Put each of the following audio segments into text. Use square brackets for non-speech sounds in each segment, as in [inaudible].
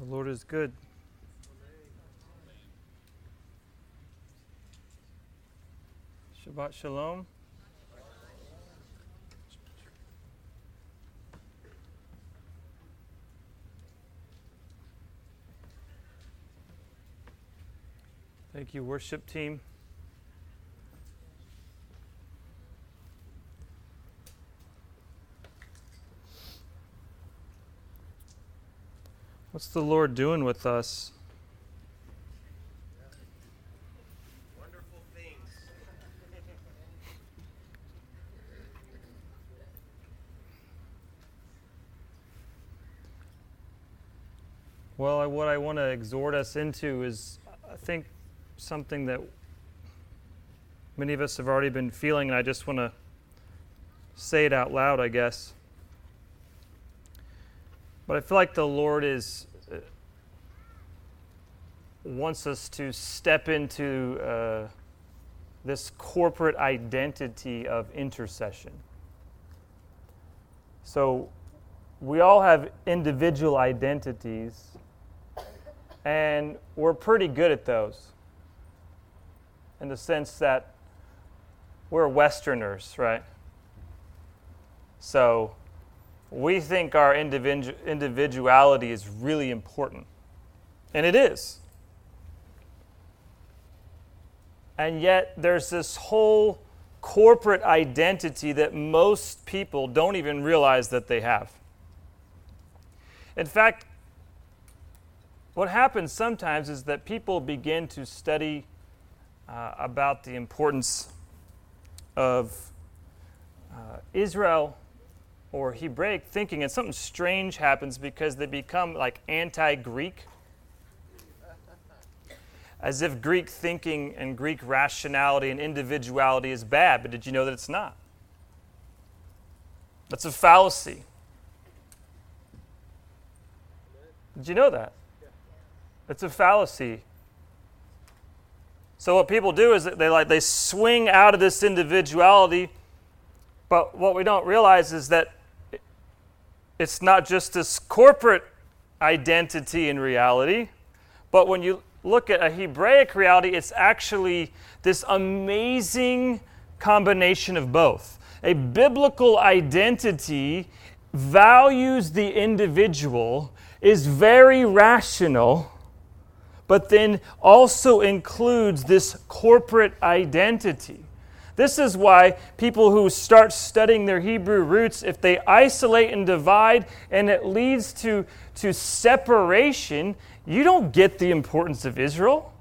The Lord is good. Shabbat Shalom. Thank you, worship team. What's the Lord doing with us? Wonderful things. Well, I, what I want to exhort us into is, I think, something that many of us have already been feeling, and I just want to say it out loud, I guess. But I feel like the Lord is wants us to step into uh, this corporate identity of intercession. So we all have individual identities, and we're pretty good at those in the sense that we're Westerners, right? So we think our individu- individuality is really important. And it is. And yet, there's this whole corporate identity that most people don't even realize that they have. In fact, what happens sometimes is that people begin to study uh, about the importance of uh, Israel or Hebraic thinking, and something strange happens because they become like anti Greek. As if Greek thinking and Greek rationality and individuality is bad, but did you know that it's not? That's a fallacy. Did you know that? It's a fallacy. So what people do is they like they swing out of this individuality, but what we don't realize is that it's not just this corporate identity in reality, but when you look at a Hebraic reality, it's actually this amazing combination of both. A biblical identity values the individual, is very rational, but then also includes this corporate identity. This is why people who start studying their Hebrew roots, if they isolate and divide and it leads to, to separation, you don't get the importance of Israel.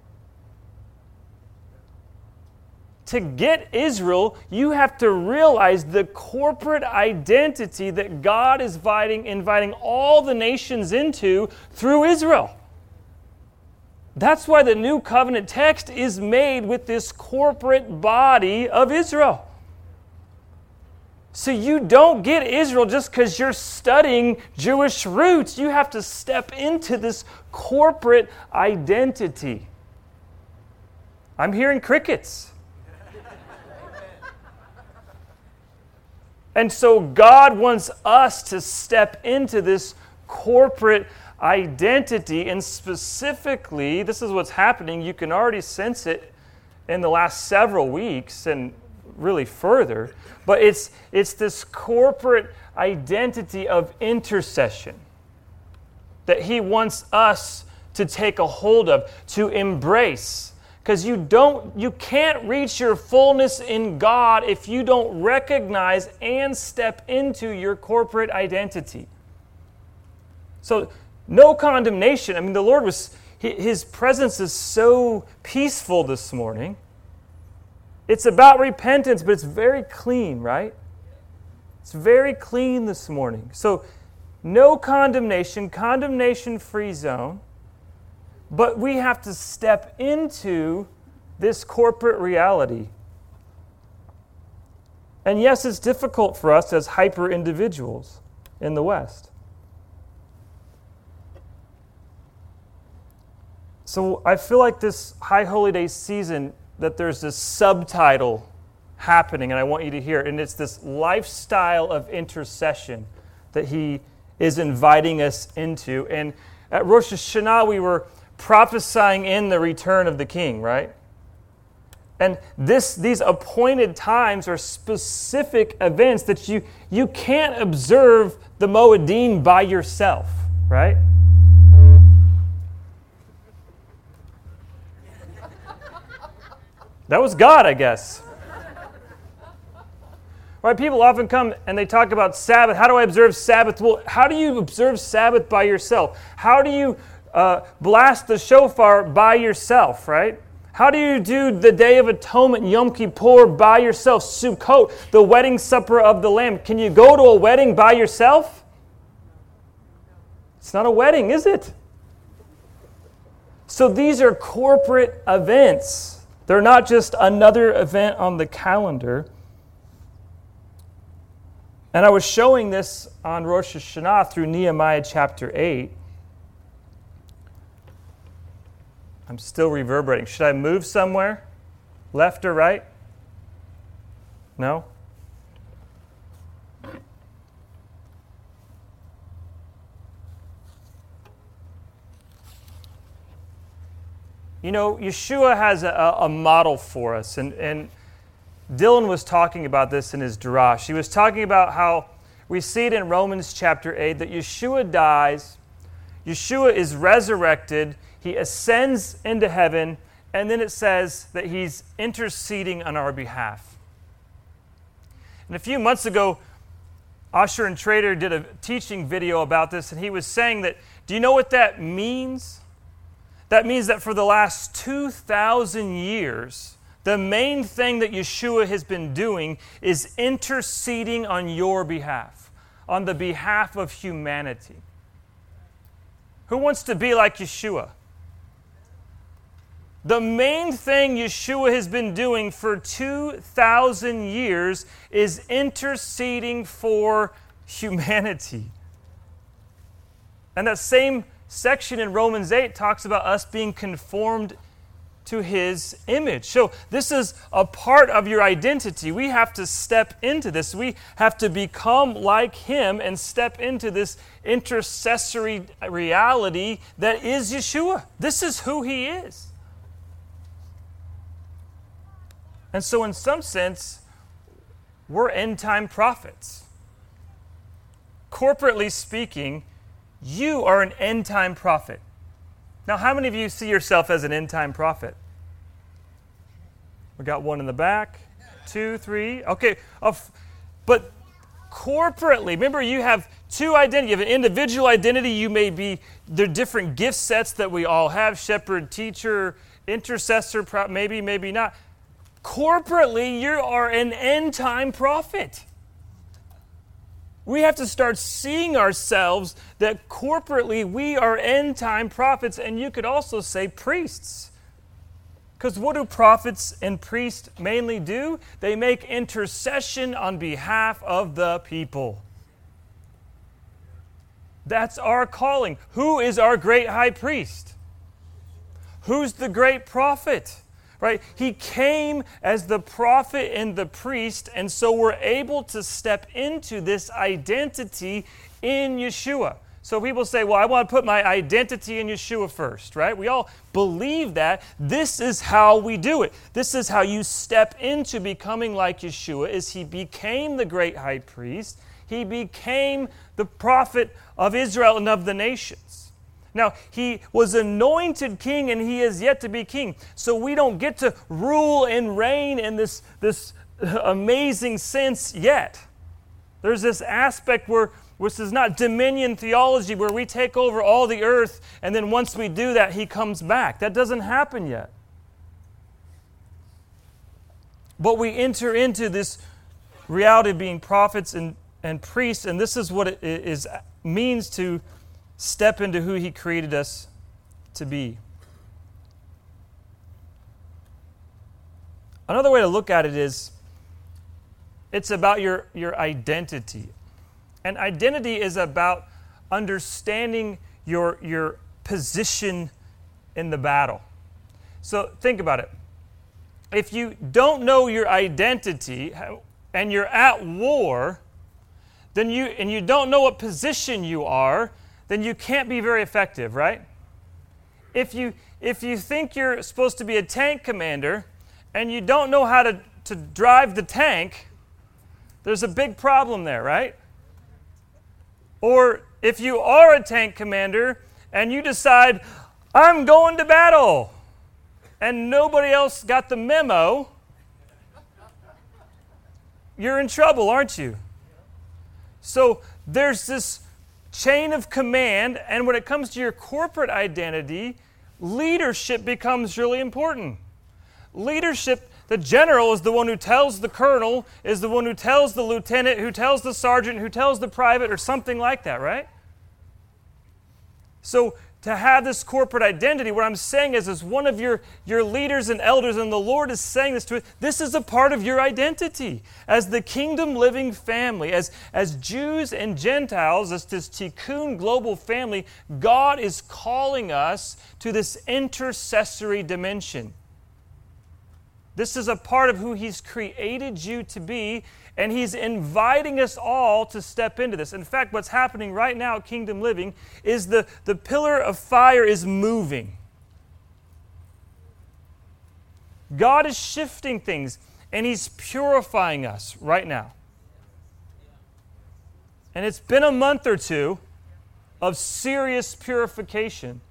To get Israel, you have to realize the corporate identity that God is inviting, inviting all the nations into through Israel. That's why the new covenant text is made with this corporate body of Israel. So you don't get Israel just because you're studying Jewish roots. You have to step into this corporate identity. I'm hearing crickets. And so God wants us to step into this corporate identity, and specifically, this is what's happening. You can already sense it in the last several weeks and really further, but it's, it's this corporate identity of intercession that He wants us to take a hold of, to embrace. Because you don't, you can't reach your fullness in God if you don't recognize and step into your corporate identity. So no condemnation. I mean, the Lord was, His presence is so peaceful this morning. It's about repentance, but it's very clean, right? It's very clean this morning. So, no condemnation, condemnation free zone, but we have to step into this corporate reality. And yes, it's difficult for us as hyper individuals in the West. So I feel like this High Holy Day season, that there's this subtitle happening, and I want you to hear. And it's this lifestyle of intercession that he is inviting us into. And at Rosh Hashanah, we were prophesying in the return of the king, right? And this, these appointed times are specific events that you, you can't observe the Moedim by yourself, right? That was God, I guess. Right? People often come and they talk about Sabbath. How do I observe Sabbath? Well, how do you observe Sabbath by yourself? How do you uh, blast the shofar by yourself, right? How do you do the Day of Atonement, Yom Kippur, by yourself? Sukkot, the wedding supper of the Lamb. Can you go to a wedding by yourself? It's not a wedding, is it? So these are corporate events. They're not just another event on the calendar. And I was showing this on Rosh Hashanah through Nehemiah chapter 8. I'm still reverberating. Should I move somewhere? Left or right? No? You know, Yeshua has a, a model for us, and, and Dylan was talking about this in his Darash. He was talking about how we see it in Romans chapter 8 that Yeshua dies, Yeshua is resurrected, he ascends into heaven, and then it says that he's interceding on our behalf. And a few months ago, Asher Intrater did a teaching video about this, and he was saying that, do you know what that means? That means that for the last 2,000 years, the main thing that Yeshua has been doing is interceding on your behalf, on the behalf of humanity. Who wants to be like Yeshua? The main thing Yeshua has been doing for 2,000 years is interceding for humanity. And that same section in Romans 8 talks about us being conformed to his image. So, this is a part of your identity. We have to step into this. We have to become like him and step into this intercessory reality that is Yeshua. This is who he is. And so, in some sense, we're end time prophets. Corporately speaking, you are an end time prophet. Now, how many of you see yourself as an end time prophet? We got one in the back, two, three. Okay, but corporately, remember you have two identities. You have an individual identity. You may be, there are different gift sets that we all have shepherd, teacher, intercessor, maybe, maybe not. Corporately, you are an end time prophet. We have to start seeing ourselves that corporately we are end time prophets, and you could also say priests. Because what do prophets and priests mainly do? They make intercession on behalf of the people. That's our calling. Who is our great high priest? Who's the great prophet? Right? He came as the prophet and the priest, and so we're able to step into this identity in Yeshua. So people say, well, I want to put my identity in Yeshua first, right? We all believe that. This is how we do it. This is how you step into becoming like Yeshua is he became the great high priest. He became the prophet of Israel and of the nations. Now, he was anointed king and he is yet to be king. So we don't get to rule and reign in this, this [laughs] amazing sense yet. There's this aspect where this is not dominion theology where we take over all the earth and then once we do that, he comes back. That doesn't happen yet. But we enter into this reality of being prophets and, and priests, and this is what it is, means to step into who He created us to be. Another way to look at it is it's about your, your identity. And identity is about understanding your, your position in the battle. So think about it. If you don't know your identity and you're at war, then you and you don't know what position you are, then you can't be very effective, right? If you, if you think you're supposed to be a tank commander and you don't know how to, to drive the tank, there's a big problem there, right? Or if you are a tank commander and you decide, I'm going to battle, and nobody else got the memo, you're in trouble, aren't you? So there's this chain of command, and when it comes to your corporate identity, leadership becomes really important. Leadership, the general is the one who tells the colonel, is the one who tells the lieutenant, who tells the sergeant, who tells the private, or something like that, right? So to have this corporate identity, what I'm saying is, as one of your, your leaders and elders, and the Lord is saying this to it, this is a part of your identity. As the kingdom living family, as, as Jews and Gentiles, as this tikkun global family, God is calling us to this intercessory dimension. This is a part of who He's created you to be, and He's inviting us all to step into this. In fact, what's happening right now at Kingdom Living is the, the pillar of fire is moving. God is shifting things, and He's purifying us right now. And it's been a month or two of serious purification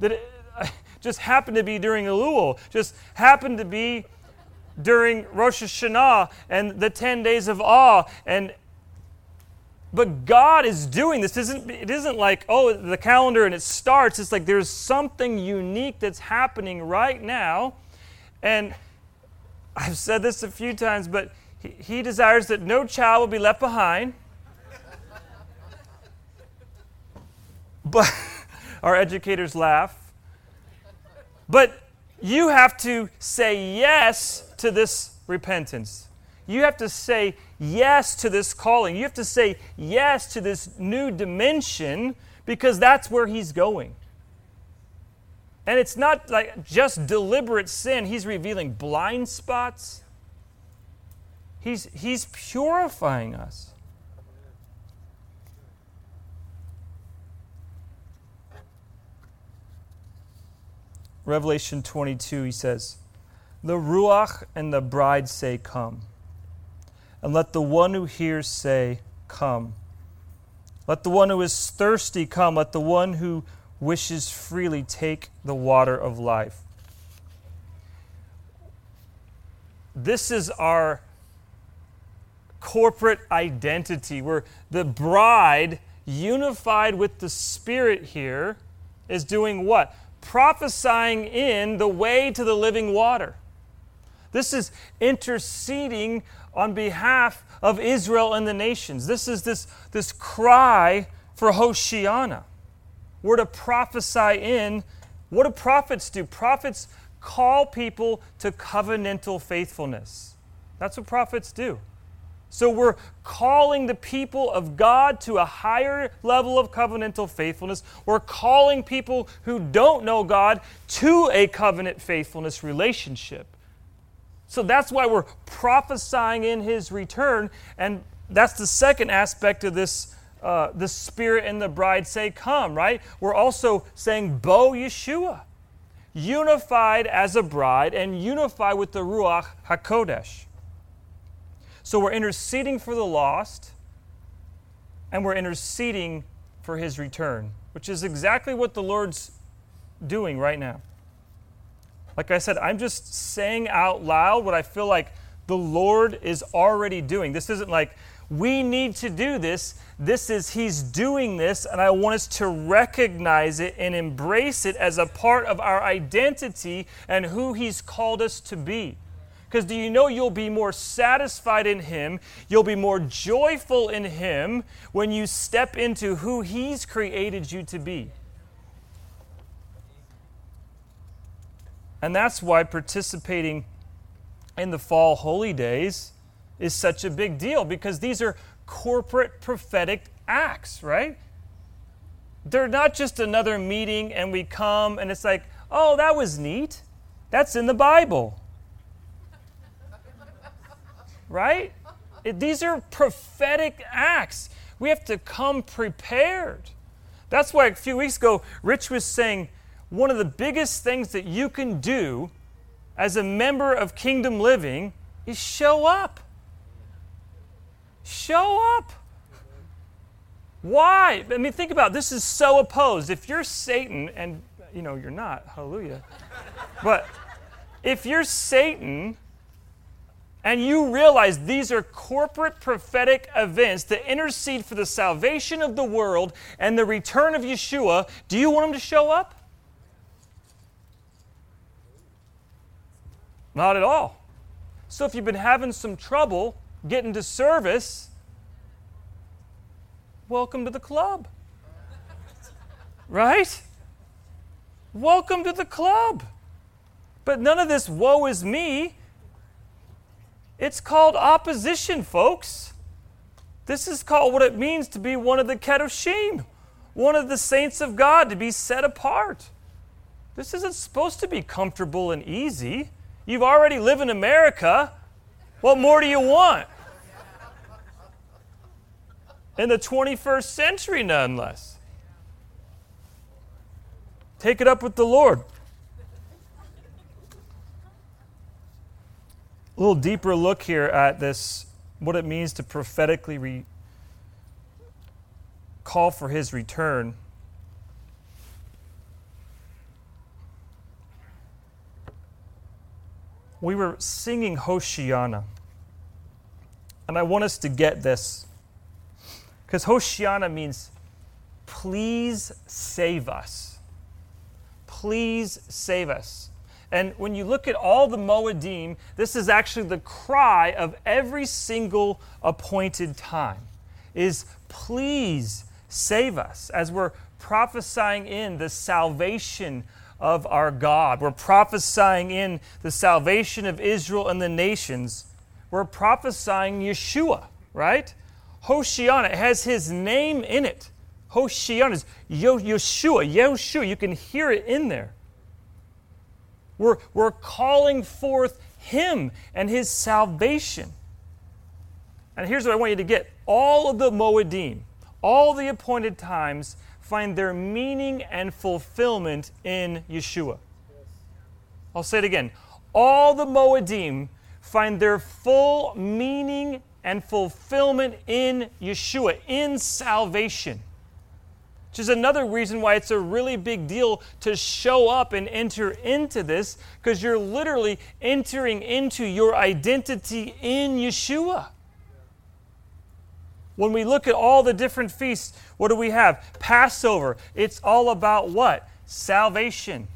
that it, just happened to be during Elul, just happened to be during Rosh Hashanah and the 10 days of awe. And but God is doing this. Isn't, it isn't like, oh, the calendar and it starts. It's like there's something unique that's happening right now. And I've said this a few times, but he, he desires that no child will be left behind. but [laughs] our educators laugh. But you have to say yes to this repentance. You have to say yes to this calling. You have to say yes to this new dimension because that's where he's going. And it's not like just deliberate sin, he's revealing blind spots. He's, he's purifying us. Revelation 22, he says, The Ruach and the bride say, Come. And let the one who hears say, Come. Let the one who is thirsty come. Let the one who wishes freely take the water of life. This is our corporate identity. Where the bride, unified with the Spirit here, is doing what? Prophesying in the way to the living water. This is interceding on behalf of Israel and the nations. This is this, this cry for Hoshiana. We're to prophesy in. What do prophets do? Prophets call people to covenantal faithfulness. That's what prophets do. So we're calling the people of God to a higher level of covenantal faithfulness. We're calling people who don't know God to a covenant faithfulness relationship. So that's why we're prophesying in his return. And that's the second aspect of this. Uh, the Spirit and the bride say, Come, right? We're also saying, Bo Yeshua, unified as a bride and unified with the Ruach HaKodesh. So we're interceding for the lost, and we're interceding for his return, which is exactly what the Lord's doing right now. Like I said, I'm just saying out loud what I feel like the Lord is already doing. This isn't like, we need to do this. This is He's doing this, and I want us to recognize it and embrace it as a part of our identity and who He's called us to be. Because do you know you'll be more satisfied in Him? You'll be more joyful in Him when you step into who He's created you to be. And that's why participating in the fall holy days is such a big deal because these are corporate prophetic acts, right? They're not just another meeting and we come and it's like, oh, that was neat. That's in the Bible right? These are prophetic acts. We have to come prepared. That's why a few weeks ago, Rich was saying one of the biggest things that you can do as a member of Kingdom Living is show up. Show up. Why? I mean, think about it. this is so opposed. If you're Satan, and you know you're not, hallelujah. But if you're Satan and you realize these are corporate prophetic events that intercede for the salvation of the world and the return of Yeshua, do you want him to show up? Not at all. So if you've been having some trouble getting to service, welcome to the club. Right? Welcome to the club. But none of this woe is me. It's called opposition, folks. This is called what it means to be one of the Kedoshim, one of the saints of God, to be set apart. This isn't supposed to be comfortable and easy. You've already lived in America. What more do you want? In the 21st century, nonetheless. Take it up with the Lord. A little deeper look here at this, what it means to prophetically re- call for his return. we were singing Hoshiana. And I want us to get this. Because Hoshiana means, please save us. Please save us. And when you look at all the Moedim, this is actually the cry of every single appointed time is please save us as we're prophesying in the salvation of our God. We're prophesying in the salvation of Israel and the nations. We're prophesying Yeshua, right? Hoshiana has his name in it. Hoshiana is Yeshua, Yeshua. You can hear it in there. We're, we're calling forth him and his salvation. And here's what I want you to get all of the Moedim, all the appointed times find their meaning and fulfillment in Yeshua. I'll say it again. All the Moedim find their full meaning and fulfillment in Yeshua, in salvation. Which is another reason why it's a really big deal to show up and enter into this, because you're literally entering into your identity in Yeshua. When we look at all the different feasts, what do we have? Passover. It's all about what? Salvation.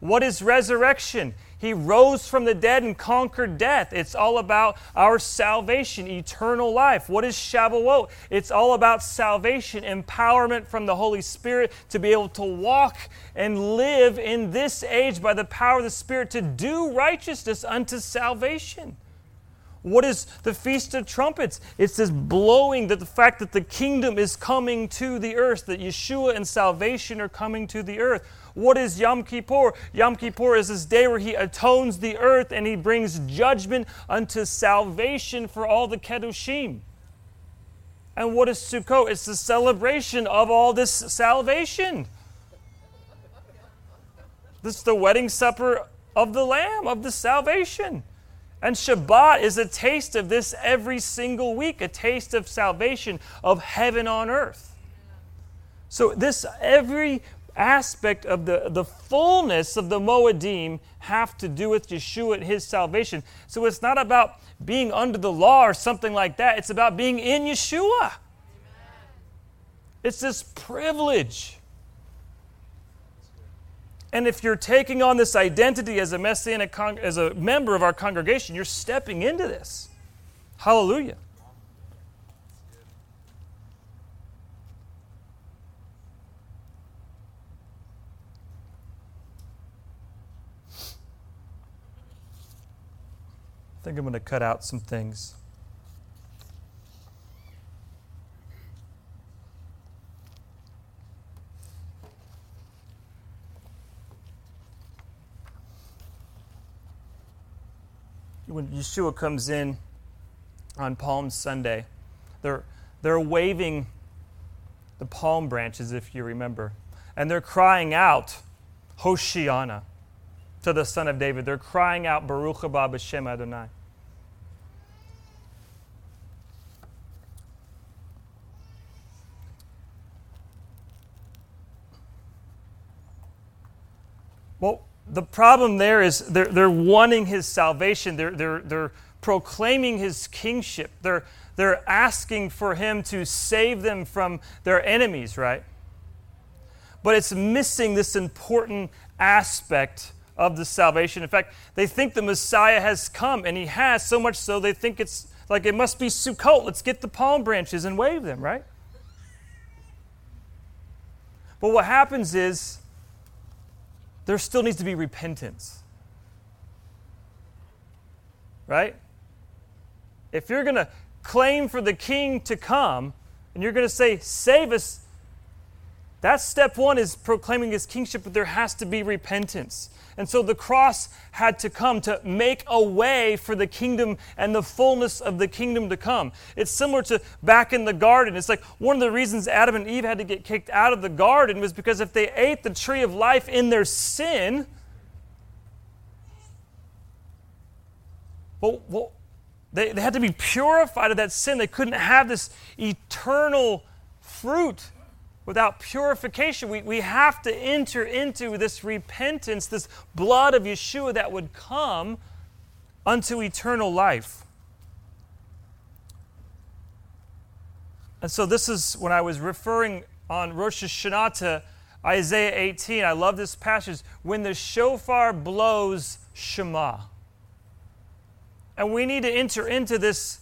What is resurrection? He rose from the dead and conquered death. It's all about our salvation, eternal life. What is Shavuot? It's all about salvation, empowerment from the Holy Spirit to be able to walk and live in this age by the power of the Spirit to do righteousness unto salvation. What is the Feast of Trumpets? It's this blowing that the fact that the kingdom is coming to the earth, that Yeshua and salvation are coming to the earth. What is Yom Kippur? Yom Kippur is this day where he atones the earth and he brings judgment unto salvation for all the Kedoshim. And what is Sukkot? It's the celebration of all this salvation. This is the wedding supper of the Lamb, of the salvation. And Shabbat is a taste of this every single week, a taste of salvation, of heaven on earth. So, this every aspect of the, the fullness of the Moedim have to do with Yeshua and his salvation. So, it's not about being under the law or something like that, it's about being in Yeshua. It's this privilege. And if you're taking on this identity as a messianic con- as a member of our congregation, you're stepping into this. Hallelujah. I think I'm going to cut out some things. When Yeshua comes in on Palm Sunday, they're, they're waving the palm branches, if you remember. And they're crying out, Hoshiana, to the Son of David. They're crying out, Baruch haba b'shem Adonai. Well, the problem there is they're, they're wanting his salvation. They're, they're, they're proclaiming his kingship. They're, they're asking for him to save them from their enemies, right? But it's missing this important aspect of the salvation. In fact, they think the Messiah has come, and he has, so much so they think it's like it must be Sukkot. Let's get the palm branches and wave them, right? But what happens is there still needs to be repentance. Right? If you're going to claim for the king to come and you're going to say, Save us, that's step one is proclaiming his kingship, but there has to be repentance. And so the cross had to come to make a way for the kingdom and the fullness of the kingdom to come. It's similar to back in the garden. It's like one of the reasons Adam and Eve had to get kicked out of the garden was because if they ate the tree of life in their sin, well, well they, they had to be purified of that sin. They couldn't have this eternal fruit without purification. We, we have to enter into this repentance, this blood of Yeshua that would come unto eternal life. And so, this is when I was referring on Rosh Hashanah to Isaiah 18. I love this passage. When the shofar blows, Shema. And we need to enter into this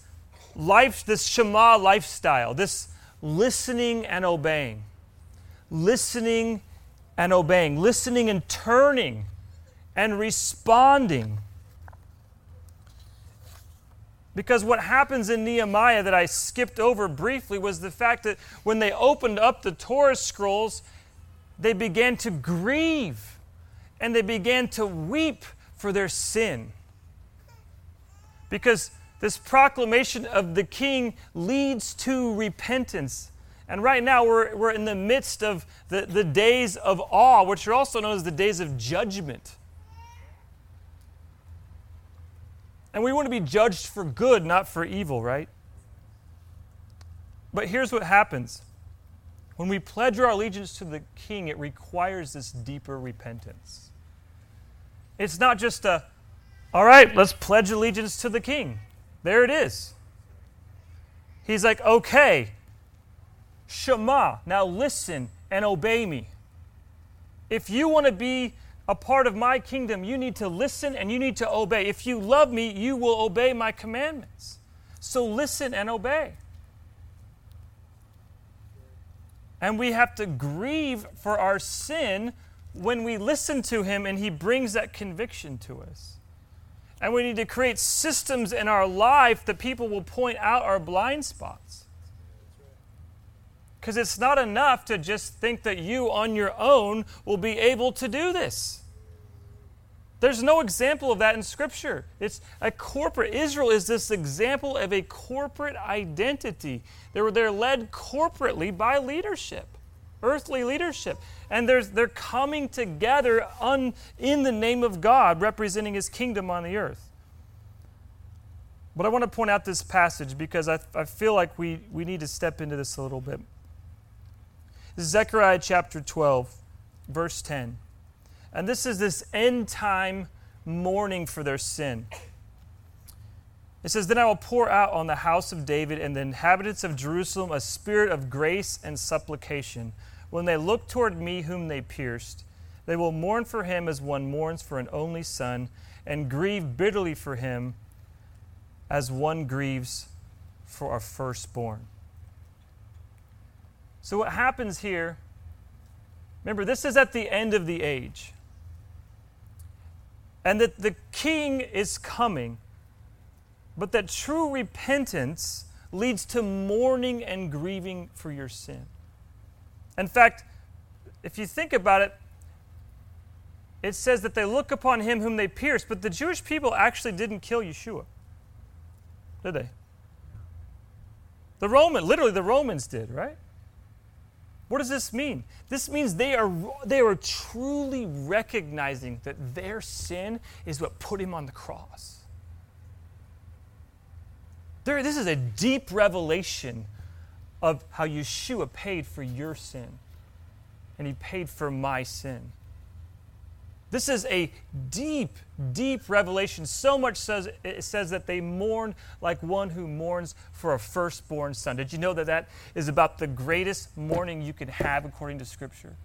life, this Shema lifestyle, this listening and obeying listening and obeying, listening and turning and responding. Because what happens in Nehemiah that I skipped over briefly was the fact that when they opened up the Torah scrolls, they began to grieve and they began to weep for their sin. Because this proclamation of the king leads to repentance. And right now, we're, we're in the midst of the, the days of awe, which are also known as the days of judgment. And we want to be judged for good, not for evil, right? But here's what happens when we pledge our allegiance to the king, it requires this deeper repentance. It's not just a, all right, let's pledge allegiance to the king. There it is. He's like, okay, Shema, now listen and obey me. If you want to be a part of my kingdom, you need to listen and you need to obey. If you love me, you will obey my commandments. So listen and obey. And we have to grieve for our sin when we listen to him and he brings that conviction to us. And we need to create systems in our life that people will point out our blind spots. Because it's not enough to just think that you on your own will be able to do this. There's no example of that in Scripture. It's a corporate. Israel is this example of a corporate identity. They were they're led corporately by leadership, earthly leadership, and there's, they're coming together in the name of God, representing His kingdom on the earth. But I want to point out this passage because I, I feel like we, we need to step into this a little bit. Zechariah chapter 12, verse 10. And this is this end time mourning for their sin. It says, Then I will pour out on the house of David and the inhabitants of Jerusalem a spirit of grace and supplication. When they look toward me, whom they pierced, they will mourn for him as one mourns for an only son, and grieve bitterly for him as one grieves for a firstborn. So, what happens here, remember, this is at the end of the age. And that the king is coming, but that true repentance leads to mourning and grieving for your sin. In fact, if you think about it, it says that they look upon him whom they pierced, but the Jewish people actually didn't kill Yeshua. Did they? The Roman, literally the Romans did, right? What does this mean? This means they are, they are truly recognizing that their sin is what put him on the cross. There, this is a deep revelation of how Yeshua paid for your sin, and he paid for my sin. This is a deep, deep revelation. So much says it says that they mourn like one who mourns for a firstborn son. Did you know that that is about the greatest mourning you can have according to Scripture?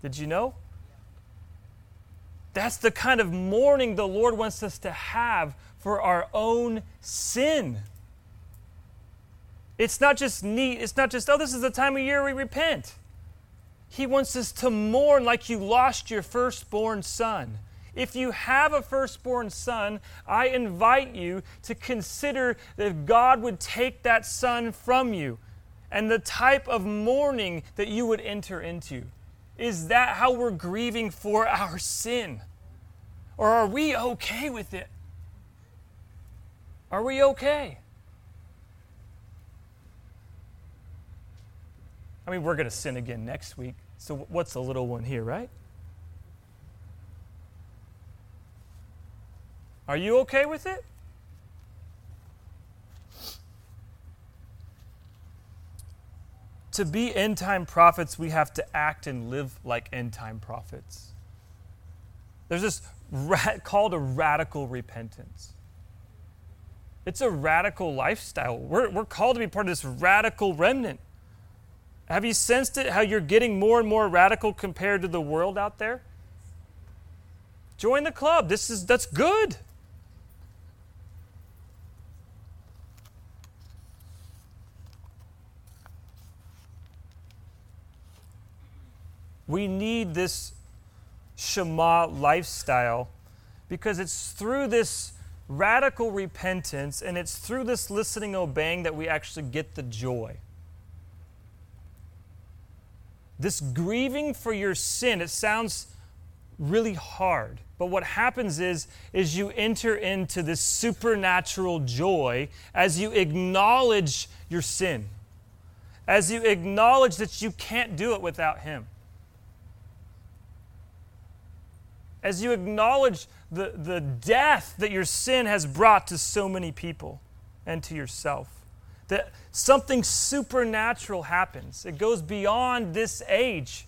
Did you know? That's the kind of mourning the Lord wants us to have for our own sin. It's not just neat, it's not just, oh, this is the time of year we repent. He wants us to mourn like you lost your firstborn son. If you have a firstborn son, I invite you to consider that God would take that son from you and the type of mourning that you would enter into. Is that how we're grieving for our sin? Or are we okay with it? Are we okay? I mean, we're going to sin again next week. So, what's the little one here, right? Are you okay with it? To be end time prophets, we have to act and live like end time prophets. There's this rat, called a radical repentance. It's a radical lifestyle. We're, we're called to be part of this radical remnant. Have you sensed it? How you're getting more and more radical compared to the world out there? Join the club. This is that's good. We need this Shema lifestyle because it's through this radical repentance and it's through this listening, obeying that we actually get the joy. This grieving for your sin, it sounds really hard. But what happens is is you enter into this supernatural joy as you acknowledge your sin. As you acknowledge that you can't do it without him. As you acknowledge the, the death that your sin has brought to so many people and to yourself that something supernatural happens. It goes beyond this age,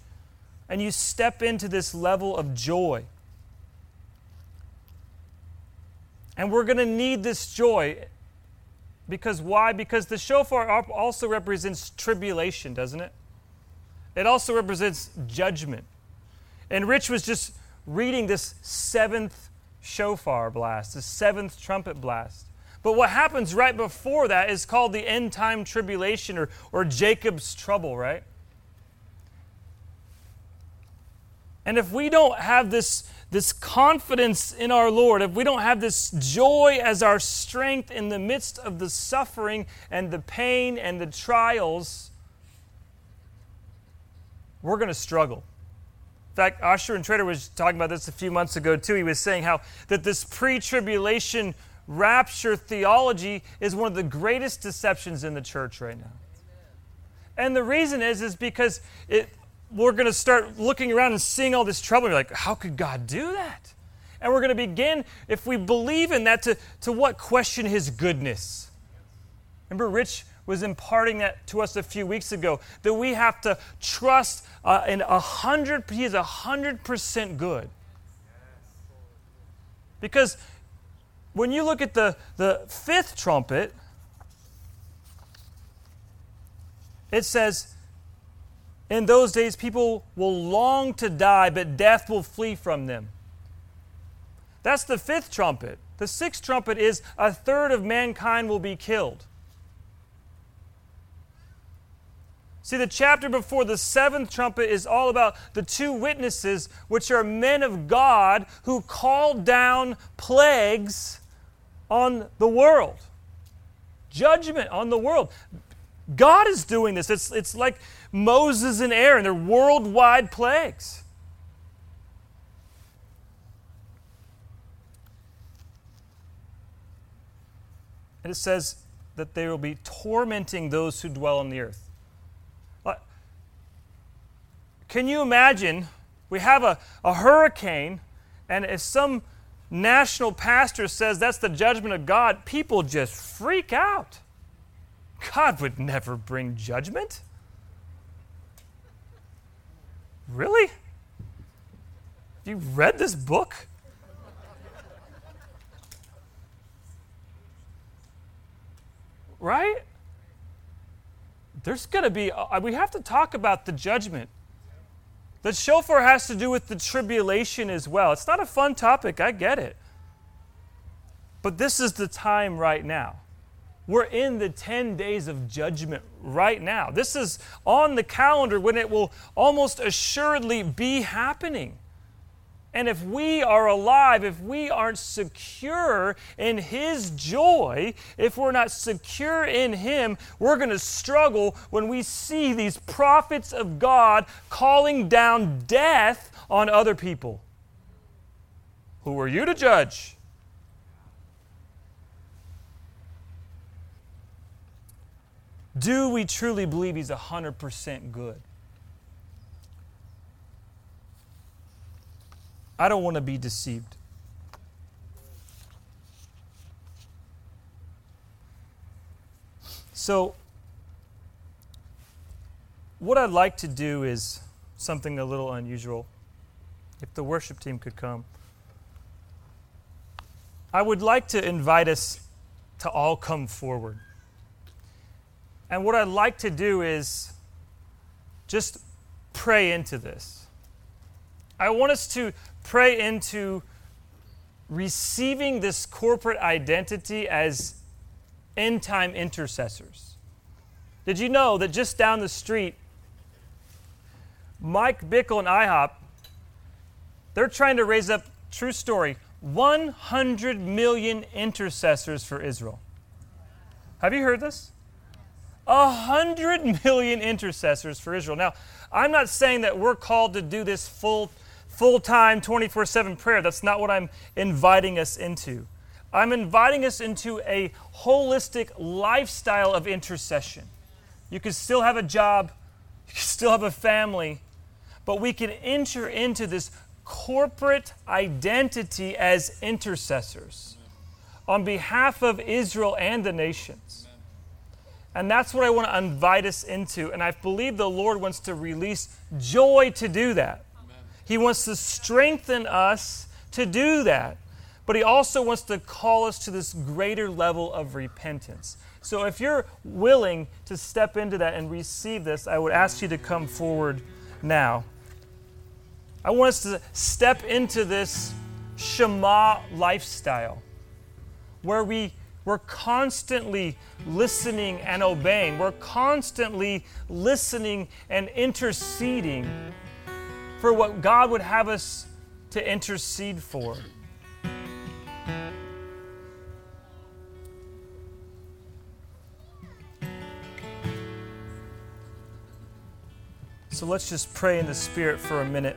and you step into this level of joy. And we're going to need this joy because why? Because the shofar also represents tribulation, doesn't it? It also represents judgment. And Rich was just reading this seventh shofar blast, the seventh trumpet blast. But what happens right before that is called the end time tribulation or, or Jacob's trouble, right? And if we don't have this, this confidence in our Lord, if we don't have this joy as our strength in the midst of the suffering and the pain and the trials, we're going to struggle. In fact, Asher Intrater was talking about this a few months ago too. He was saying how that this pre-tribulation rapture theology is one of the greatest deceptions in the church right now. And the reason is is because it, we're going to start looking around and seeing all this trouble. You're like, how could God do that? And we're going to begin, if we believe in that, to, to what? Question his goodness. Remember, Rich was imparting that to us a few weeks ago that we have to trust uh, in a hundred, he is a hundred percent good. Because when you look at the, the fifth trumpet, it says, In those days, people will long to die, but death will flee from them. That's the fifth trumpet. The sixth trumpet is a third of mankind will be killed. See, the chapter before the seventh trumpet is all about the two witnesses, which are men of God who called down plagues on the world. Judgment on the world. God is doing this. It's, it's like Moses and Aaron, they're worldwide plagues. And it says that they will be tormenting those who dwell on the earth. Can you imagine? We have a, a hurricane, and if some national pastor says that's the judgment of God, people just freak out. God would never bring judgment. Really? You read this book? Right? There's going to be, uh, we have to talk about the judgment. The shofar has to do with the tribulation as well. It's not a fun topic, I get it. But this is the time right now. We're in the 10 days of judgment right now. This is on the calendar when it will almost assuredly be happening. And if we are alive, if we aren't secure in His joy, if we're not secure in Him, we're going to struggle when we see these prophets of God calling down death on other people. Who are you to judge? Do we truly believe He's 100% good? I don't want to be deceived. So, what I'd like to do is something a little unusual. If the worship team could come, I would like to invite us to all come forward. And what I'd like to do is just pray into this. I want us to pray into receiving this corporate identity as end time intercessors. Did you know that just down the street, Mike Bickle and IHOP, they're trying to raise up, true story, 100 million intercessors for Israel. Have you heard this? A hundred million intercessors for Israel. Now, I'm not saying that we're called to do this full full time, 24 7 prayer. That's not what I'm inviting us into. I'm inviting us into a holistic lifestyle of intercession. You can still have a job, you can still have a family, but we can enter into this corporate identity as intercessors on behalf of Israel and the nations. And that's what I want to invite us into. And I believe the Lord wants to release joy to do that. He wants to strengthen us to do that. But He also wants to call us to this greater level of repentance. So if you're willing to step into that and receive this, I would ask you to come forward now. I want us to step into this Shema lifestyle where we, we're constantly listening and obeying, we're constantly listening and interceding for what God would have us to intercede for. So let's just pray in the Spirit for a minute.